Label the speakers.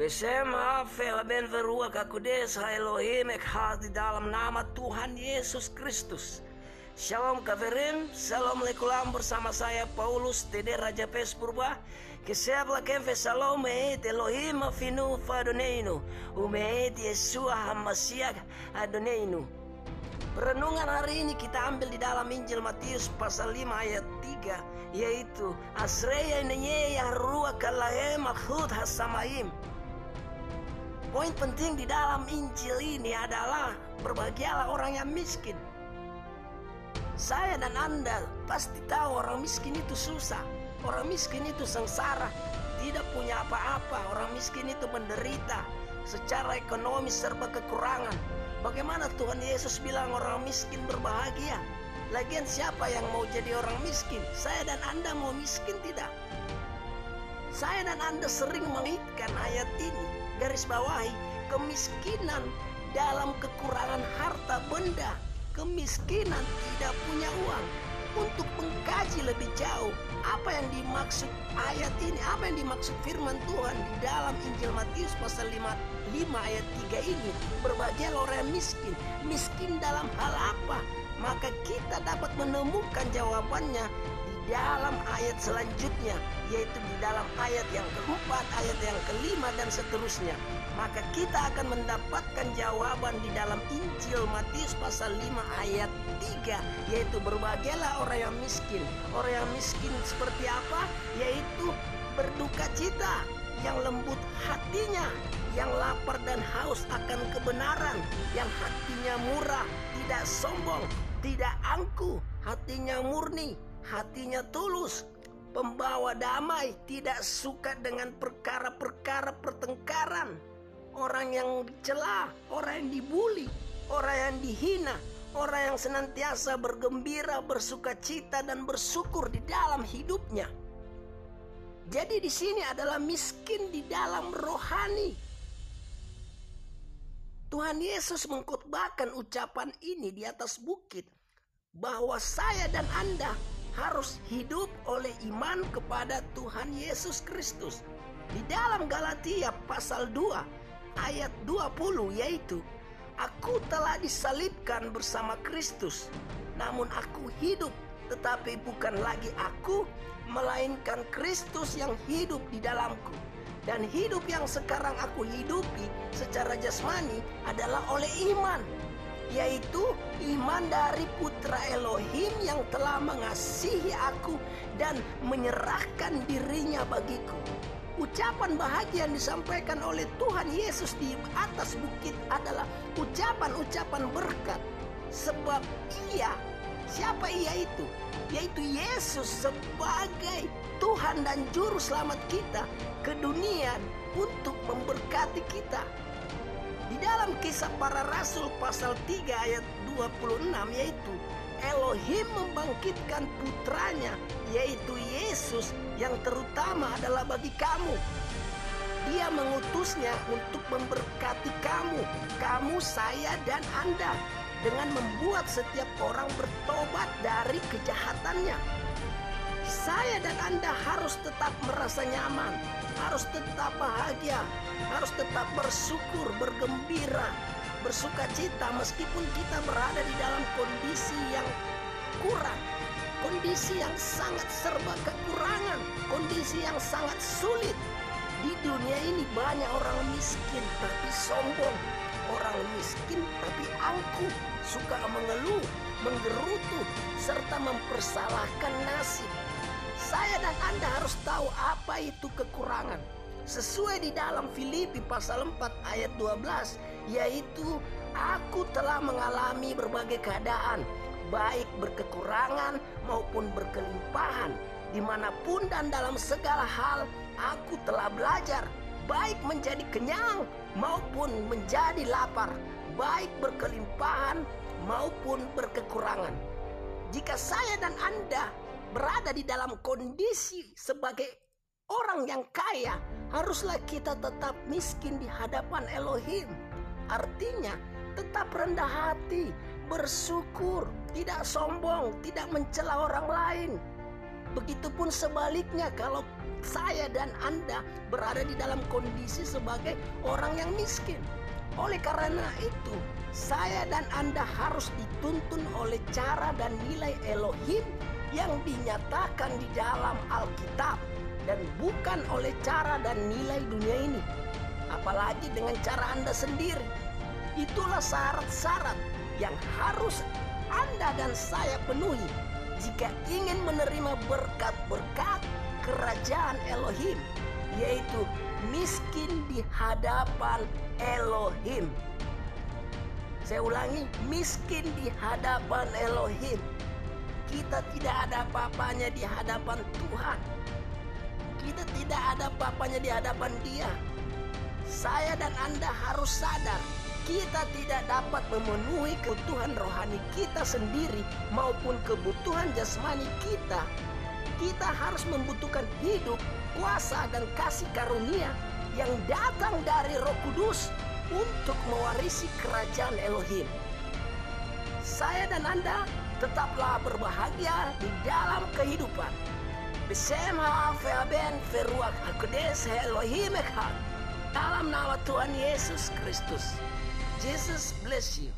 Speaker 1: Besema fela ben verua kakudes ha Elohim ek hal di dalam nama Tuhan Yesus Kristus. Shalom kaverim, salam lekulam bersama saya Paulus Tede Raja Pes Purba. Kesebla kefe salom meet Elohim afinu fadoneinu. Umeet Yesua hamasiak adoneinu. Renungan hari ini kita ambil di dalam Injil Matius pasal 5 ayat 3 yaitu Asreya nenye ya ruwa kalahem akhud hasamaim Poin penting di dalam Injil ini adalah berbahagialah orang yang miskin. Saya dan Anda pasti tahu orang miskin itu susah. Orang miskin itu sengsara, tidak punya apa-apa. Orang miskin itu menderita secara ekonomi serba kekurangan. Bagaimana Tuhan Yesus bilang orang miskin berbahagia? Lagian siapa yang mau jadi orang miskin? Saya dan Anda mau miskin tidak? Saya dan Anda sering mengaitkan ayat ini garis bawahi kemiskinan dalam kekurangan harta benda, kemiskinan tidak punya uang. Untuk mengkaji lebih jauh apa yang dimaksud ayat ini, apa yang dimaksud firman Tuhan di dalam Injil Matius pasal 5, 5 ayat 3 ini. Berbahagia orang miskin. Miskin dalam hal apa? Maka kita dapat menemukan jawabannya dalam ayat selanjutnya yaitu di dalam ayat yang keempat, ayat yang kelima dan seterusnya. Maka kita akan mendapatkan jawaban di dalam Injil Matius pasal 5 ayat 3 yaitu berbahagialah orang yang miskin. Orang yang miskin seperti apa? Yaitu berduka cita, yang lembut hatinya, yang lapar dan haus akan kebenaran, yang hatinya murah, tidak sombong, tidak angkuh, hatinya murni, hatinya tulus, pembawa damai, tidak suka dengan perkara-perkara pertengkaran. Orang yang dicela, orang yang dibully, orang yang dihina, orang yang senantiasa bergembira, bersuka cita dan bersyukur di dalam hidupnya. Jadi di sini adalah miskin di dalam rohani. Tuhan Yesus mengkhotbahkan ucapan ini di atas bukit bahwa saya dan Anda harus hidup oleh iman kepada Tuhan Yesus Kristus. Di dalam Galatia pasal 2 ayat 20 yaitu Aku telah disalibkan bersama Kristus, namun aku hidup tetapi bukan lagi aku, melainkan Kristus yang hidup di dalamku. Dan hidup yang sekarang aku hidupi secara jasmani adalah oleh iman yaitu iman dari putra Elohim yang telah mengasihi aku dan menyerahkan dirinya bagiku. Ucapan bahagia yang disampaikan oleh Tuhan Yesus di atas bukit adalah ucapan-ucapan berkat. Sebab ia, siapa ia itu? Yaitu Yesus sebagai Tuhan dan Juru Selamat kita ke dunia untuk memberkati kita di dalam kisah para rasul pasal 3 ayat 26 yaitu Elohim membangkitkan putranya yaitu Yesus yang terutama adalah bagi kamu. Dia mengutusnya untuk memberkati kamu, kamu, saya, dan Anda dengan membuat setiap orang bertobat dari kejahatannya. Saya dan Anda harus tetap merasa nyaman, harus tetap bahagia, harus tetap bersyukur, bergembira, bersuka cita meskipun kita berada di dalam kondisi yang kurang, kondisi yang sangat serba kekurangan, kondisi yang sangat sulit. Di dunia ini banyak orang miskin tapi sombong, orang miskin tapi angkuh, suka mengeluh, menggerutu, serta mempersalahkan nasib. Dan Anda harus tahu apa itu kekurangan. Sesuai di dalam Filipi pasal 4 ayat 12 yaitu aku telah mengalami berbagai keadaan baik berkekurangan maupun berkelimpahan di mana pun dan dalam segala hal aku telah belajar baik menjadi kenyang maupun menjadi lapar baik berkelimpahan maupun berkekurangan jika saya dan Anda berada di dalam kondisi sebagai orang yang kaya, haruslah kita tetap miskin di hadapan Elohim. Artinya, tetap rendah hati, bersyukur, tidak sombong, tidak mencela orang lain. Begitupun sebaliknya kalau saya dan Anda berada di dalam kondisi sebagai orang yang miskin. Oleh karena itu, saya dan Anda harus dituntun oleh cara dan nilai Elohim yang dinyatakan di dalam Alkitab dan bukan oleh cara dan nilai dunia ini. Apalagi dengan cara Anda sendiri. Itulah syarat-syarat yang harus Anda dan saya penuhi jika ingin menerima berkat-berkat kerajaan Elohim, yaitu miskin di hadapan Elohim. Saya ulangi, miskin di hadapan Elohim. Kita tidak ada apa-apanya di hadapan Tuhan. Kita tidak ada apa-apanya di hadapan Dia. Saya dan Anda harus sadar kita tidak dapat memenuhi kebutuhan rohani kita sendiri maupun kebutuhan jasmani kita. Kita harus membutuhkan hidup, kuasa, dan kasih karunia yang datang dari Roh Kudus untuk mewarisi kerajaan Elohim. Saya dan Anda tetaplah berbahagia di dalam kehidupan. Besem ha'afen feruak hakodes Elohim echad. Dalam nama Tuhan Yesus Kristus. Jesus bless you.